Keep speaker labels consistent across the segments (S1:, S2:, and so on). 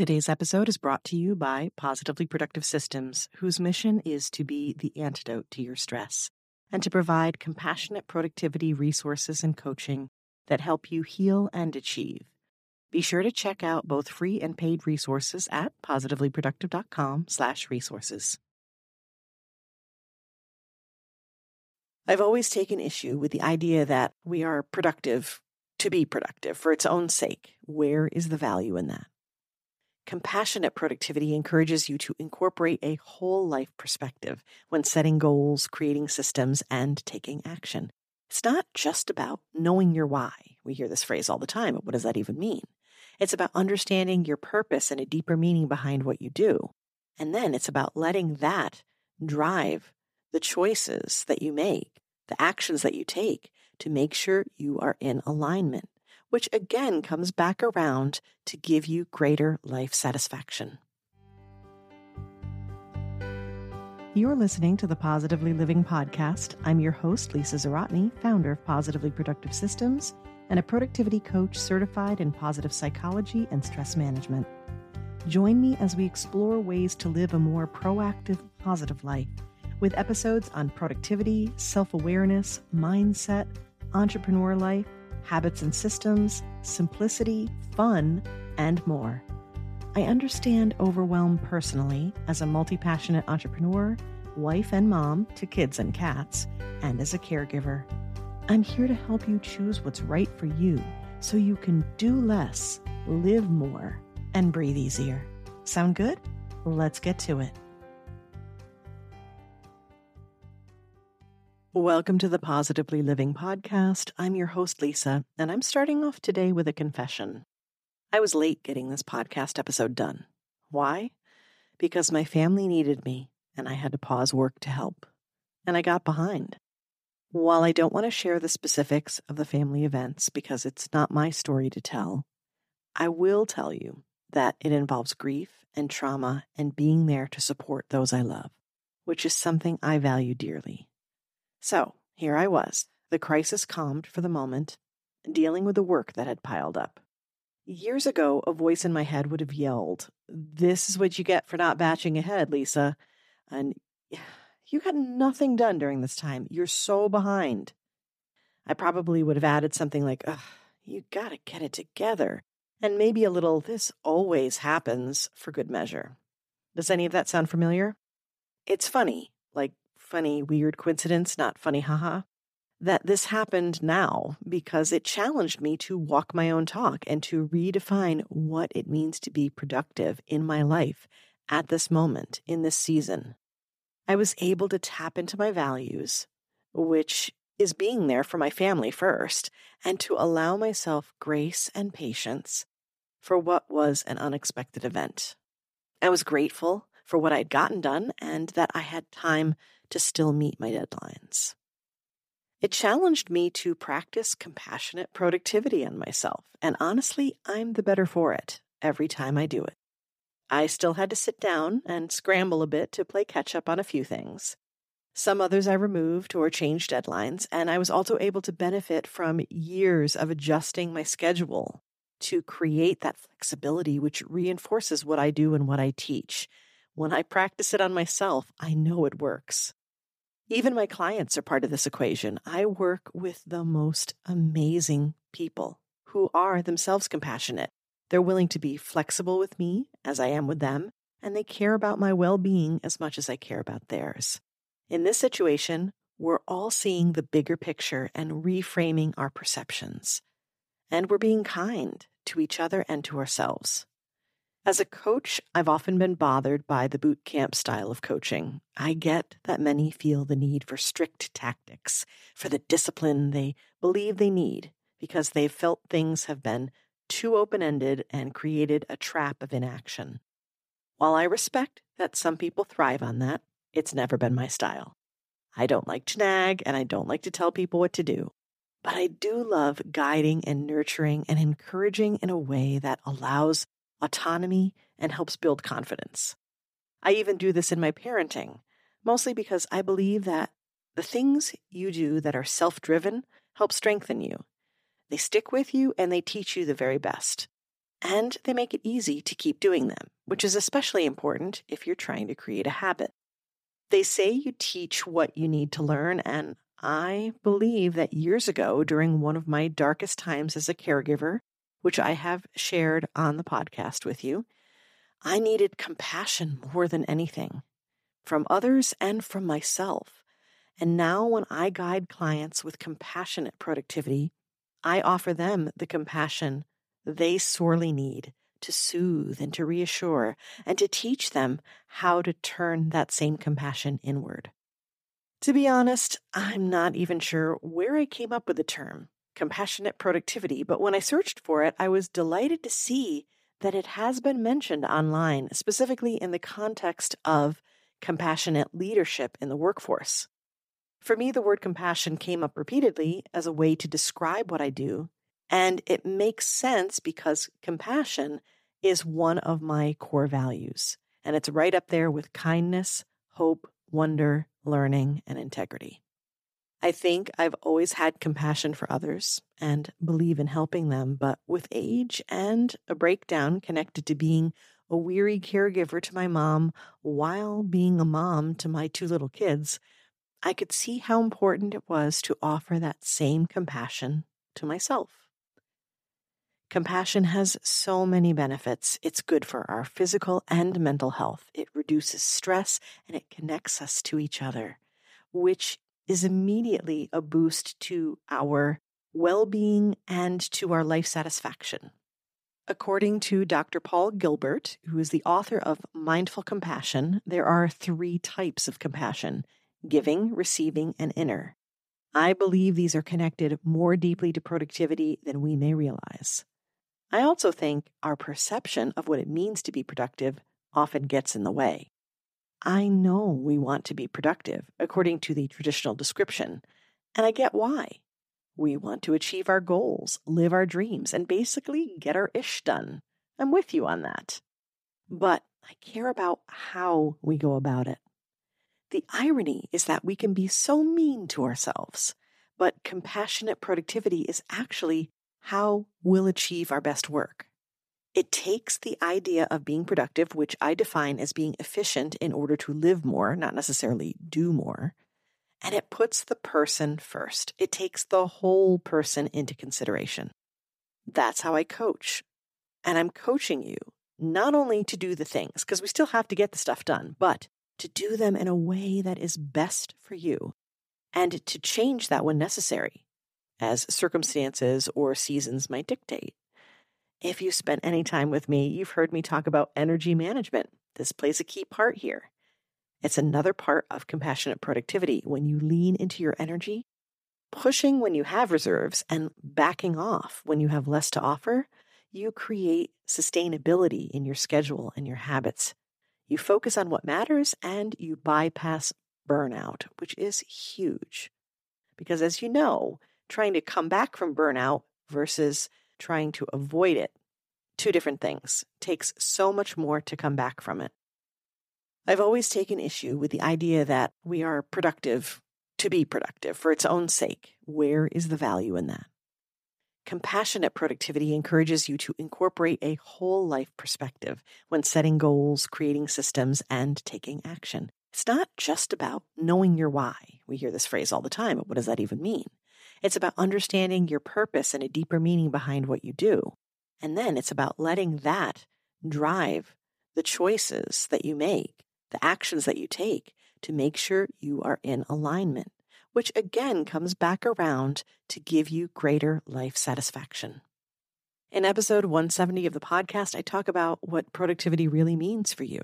S1: Today's episode is brought to you by Positively Productive Systems, whose mission is to be the antidote to your stress and to provide compassionate productivity resources and coaching that help you heal and achieve. Be sure to check out both free and paid resources at positivelyproductive.com/resources. I've always taken issue with the idea that we are productive to be productive for its own sake. Where is the value in that? Compassionate productivity encourages you to incorporate a whole life perspective when setting goals, creating systems, and taking action. It's not just about knowing your why. We hear this phrase all the time, but what does that even mean? It's about understanding your purpose and a deeper meaning behind what you do. And then it's about letting that drive the choices that you make, the actions that you take to make sure you are in alignment which again comes back around to give you greater life satisfaction. You're listening to the Positively Living Podcast. I'm your host, Lisa Zawrotny, founder of Positively Productive Systems and a productivity coach certified in positive psychology and stress management. Join me as we explore ways to live a more proactive, positive life with episodes on productivity, self awareness, mindset, entrepreneur life habits and systems, simplicity, fun, and more. I understand overwhelm personally as a multi passionate entrepreneur, wife and mom to kids and cats, and as a caregiver. I'm here to help you choose what's right for you so you can do less, live more, and breathe easier. Sound good? Let's get to it. Welcome to the Positively Living Podcast. I'm your host, Lisa, and I'm starting off today with a confession. I was late getting this podcast episode done. Why? Because my family needed me, and I had to pause work to help. And I got behind. While I don't want to share the specifics of the family events because it's not my story to tell, I will tell you that it involves grief and trauma and being there to support those I love, which is something I value dearly. So here I was, the crisis calmed for the moment, dealing with the work that had piled up. Years ago, a voice in my head would have yelled, This is what you get for not batching ahead, Lisa. And you got nothing done during this time. You're so behind. I probably would have added something like, Ugh, you gotta get it together. And maybe a little, this always happens for good measure. Does any of that sound familiar? It's funny, like funny, weird coincidence, not funny, haha, that this happened now because it challenged me to walk my own talk and to redefine what it means to be productive in my life at this moment, in this season. I was able to tap into my values, which is being there for my family first, and to allow myself grace and patience for what was an unexpected event. I was grateful for what I'd gotten done and that I had time to still meet my deadlines. It challenged me to practice compassionate productivity on myself, and honestly, I'm the better for it every time I do it. I still had to sit down and scramble a bit to play catch up on a few things. Some others I removed or changed deadlines, and I was also able to benefit from years of adjusting my schedule to create that flexibility which reinforces what I do and what I teach. When I practice it on myself, I know it works. Even my clients are part of this equation. I work with the most amazing people who are themselves compassionate. They're willing to be flexible with me as I am with them, and they care about my well being as much as I care about theirs. In this situation, we're all seeing the bigger picture and reframing our perceptions. And we're being kind to each other and to ourselves. As a coach, I've often been bothered by the boot camp style of coaching. I get that many feel the need for strict tactics, for the discipline they believe they need, because they've felt things have been too open ended and created a trap of inaction. While I respect that some people thrive on that, it's never been my style. I don't like to nag and I don't like to tell people what to do. But I do love guiding and nurturing and encouraging in a way that allows autonomy, and helps build confidence. I even do this in my parenting, mostly because I believe that the things you do that are self driven help strengthen you. They stick with you and they teach you the very best. and they make it easy to keep doing them, which is especially important if you're trying to create a habit. They say you teach what you need to learn, and I believe that years ago, during one of my darkest times as a caregiver, which I have shared on the podcast with you, I needed compassion more than anything from others and from myself. And now, when I guide clients with compassionate productivity, I offer them the compassion they sorely need to soothe and to reassure and to teach them how to turn that same compassion inward. To be honest, I'm not even sure where I came up with the term compassionate productivity, but when I searched for it, I was delighted to see that it has been mentioned online, specifically in the context of compassionate leadership in the workforce. For me, the word compassion came up repeatedly as a way to describe what I do, and it makes sense because compassion is one of my core values, and it's right up there with kindness, hope, wonder, learning, and integrity. I think I've always had compassion for others and believe in helping them, but with age and a breakdown connected to being a weary caregiver to my mom while being a mom to my two little kids, I could see how important it was to offer that same compassion to myself. Compassion has so many benefits. It's good for our physical and mental health. It reduces stress and it connects us to each other, which is immediately a boost to our well being and to our life satisfaction. According to Dr. Paul Gilbert, who is the author of Mindful Compassion, there are three types of compassion giving, receiving, and inner. I believe these are connected more deeply to productivity than we may realize. I also think our perception of what it means to be productive often gets in the way. I know we want to be productive according to the traditional description, and I get why. We want to achieve our goals, live our dreams, and basically get our ish done. I'm with you on that. But I care about how we go about it. The irony is that we can be so mean to ourselves, but compassionate productivity is actually how we'll achieve our best work. It takes the idea of being productive, which I define as being efficient in order to live more, not necessarily do more, and it puts the person first. It takes the whole person into consideration. That's how I coach. And I'm coaching you not only to do the things, because we still have to get the stuff done, but to do them in a way that is best for you and to change that when necessary as circumstances or seasons might dictate. If you spent any time with me, you've heard me talk about energy management. This plays a key part here. It's another part of compassionate productivity when you lean into your energy, pushing when you have reserves, and backing off when you have less to offer. You create sustainability in your schedule and your habits. You focus on what matters and you bypass burnout, which is huge. Because as you know, trying to come back from burnout versus trying to avoid it. Two different things. takes so much more to come back from it. I've always taken issue with the idea that we are productive to be productive for its own sake. Where is the value in that? Compassionate productivity encourages you to incorporate a whole life perspective when setting goals, creating systems, and taking action. It's not just about knowing your why. We hear this phrase all the time, but what does that even mean? It's about understanding your purpose and a deeper meaning behind what you do. And then it's about letting that drive the choices that you make, the actions that you take to make sure you are in alignment, which again comes back around to give you greater life satisfaction. In episode 170 of the podcast, I talk about what productivity really means for you.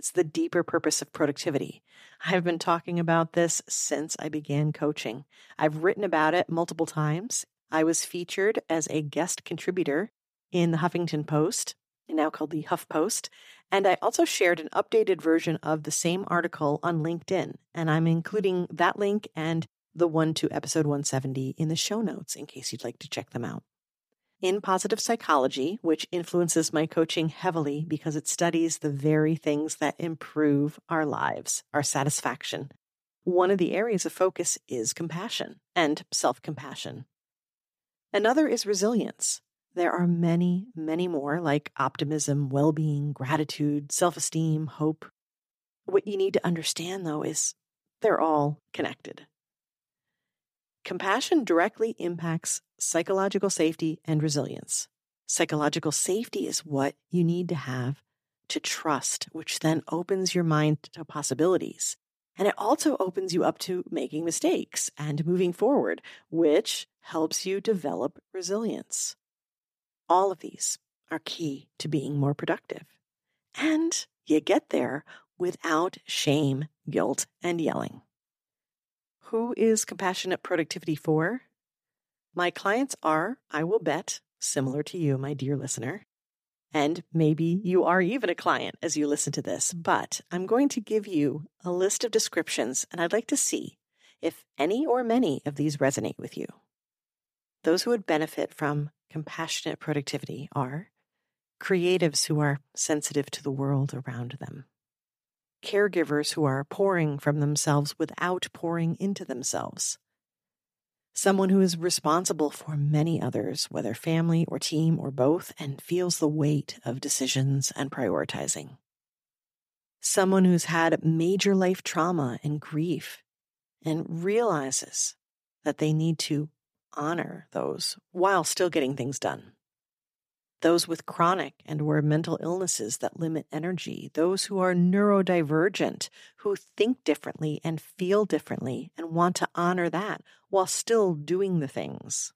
S1: It's the deeper purpose of productivity. I've been talking about this since I began coaching. I've written about it multiple times. I was featured as a guest contributor in the Huffington Post, now called the Huff Post, and I also shared an updated version of the same article on LinkedIn. And I'm including that link and the one to episode 170 in the show notes in case you'd like to check them out in positive psychology, which influences my coaching heavily because it studies the very things that improve our lives, our satisfaction. One of the areas of focus is compassion and self compassion. Another is resilience. there are many, many more like optimism, well being, gratitude, self esteem, hope. What you need to understand, though, is they're all connected. Compassion directly impacts psychological safety and resilience. Psychological safety is what you need to have to trust, which then opens your mind to possibilities. And it also opens you up to making mistakes and moving forward, which helps you develop resilience. All of these are key to being more productive. And you get there without shame, guilt, and yelling. Who is compassionate productivity for? My clients are, I will bet, similar to you, my dear listener. And maybe you are even a client as you listen to this, but I'm going to give you a list of descriptions and I'd like to see if any or many of these resonate with you. Those who would benefit from compassionate productivity are creatives who are sensitive to the world around them, caregivers who are pouring from themselves without pouring into themselves, someone who is responsible for many others, whether family or team or both, and feels the weight of decisions and prioritizing. Someone who's had major life trauma and grief and realizes that they need to honor those while still getting things done those with chronic and or mental illnesses that limit energy, those who are neurodivergent, who think differently and feel differently and want to honor that while still doing the things.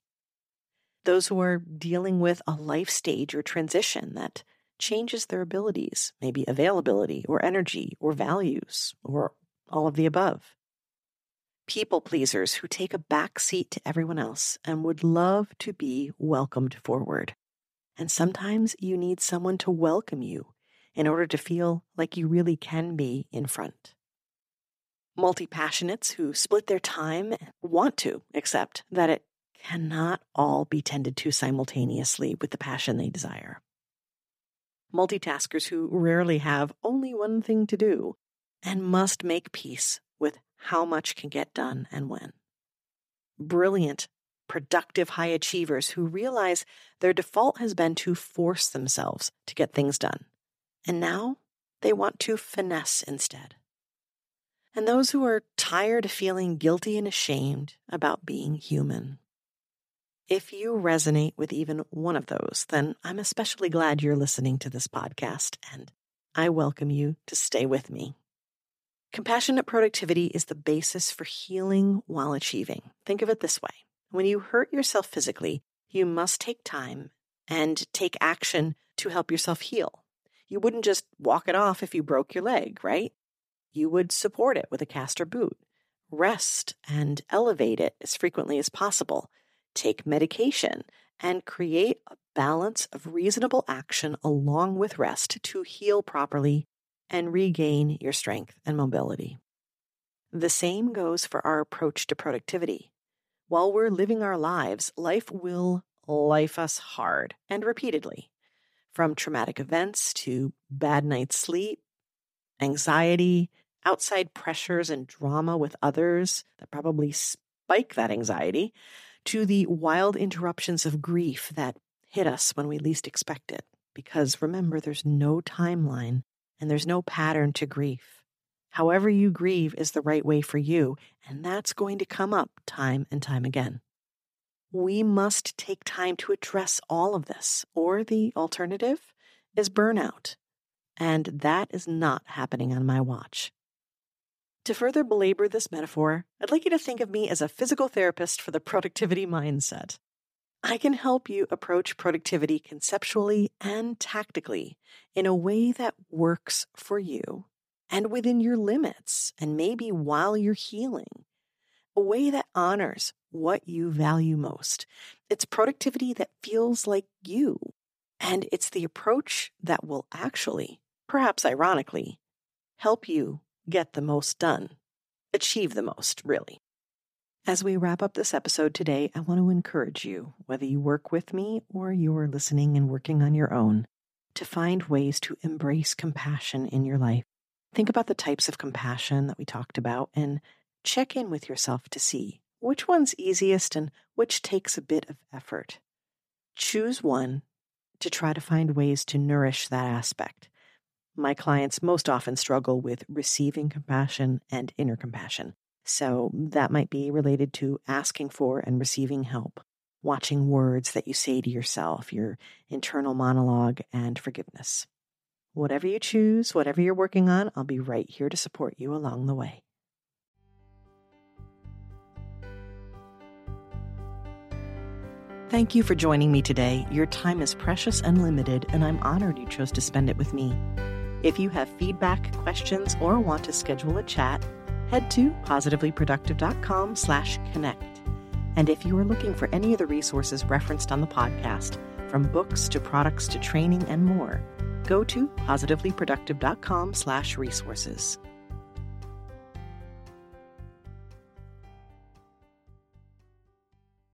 S1: Those who are dealing with a life stage or transition that changes their abilities, maybe availability or energy or values or all of the above. People pleasers who take a back seat to everyone else and would love to be welcomed forward. And sometimes you need someone to welcome you in order to feel like you really can be in front. Multi passionates who split their time want to accept that it cannot all be tended to simultaneously with the passion they desire. Multitaskers who rarely have only one thing to do and must make peace with how much can get done and when. Brilliant productive high achievers who realize their default has been to force themselves to get things done. And now they want to finesse instead. And those who are tired of feeling guilty and ashamed about being human. If you resonate with even one of those, then I'm especially glad you're listening to this podcast, and I welcome you to stay with me. Compassionate productivity is the basis for healing while achieving. Think of it this way when you hurt yourself physically, you must take time and take action to help yourself heal. You wouldn't just walk it off if you broke your leg, right? You would support it with a cast or boot, rest and elevate it as frequently as possible, take medication, and create a balance of reasonable action along with rest to heal properly and regain your strength and mobility. The same goes for our approach to productivity. While we're living our lives, life will life us hard and repeatedly. From traumatic events to bad night's sleep, anxiety, outside pressures and drama with others that probably spike that anxiety, to the wild interruptions of grief that hit us when we least expect it. Because remember, there's no timeline and there's no pattern to grief. However, you grieve is the right way for you, and that's going to come up time and time again. We must take time to address all of this, or the alternative is burnout. And that is not happening on my watch. To further belabor this metaphor, I'd like you to think of me as a physical therapist for the productivity mindset. I can help you approach productivity conceptually and tactically in a way that works for you and within your limits, and maybe while you're healing. A way that honors what you value most. It's productivity that feels like you. And it's the approach that will actually, perhaps ironically, help you get the most done, achieve the most, really. As we wrap up this episode today, I want to encourage you, whether you work with me or you're listening and working on your own, to find ways to embrace compassion in your life. Think about the types of compassion that we talked about and check in with yourself to see which one's easiest and which takes a bit of effort. choose one to try to find ways to nourish that aspect. My clients most often struggle with receiving compassion and inner compassion. So that might be related to asking for and receiving help, watching words that you say to yourself, your internal monologue, and forgiveness. Whatever you choose, whatever you're working on, I'll be right here to support you along the way. Thank you for joining me today. Your time is precious and limited, and I'm honored you chose to spend it with me. If you have feedback, questions, or want to schedule a chat, head to positivelyproductive.com slash connect. And if you are looking for any of the resources referenced on the podcast, from books to products to training and more, go to positivelyproductive.com slash resources.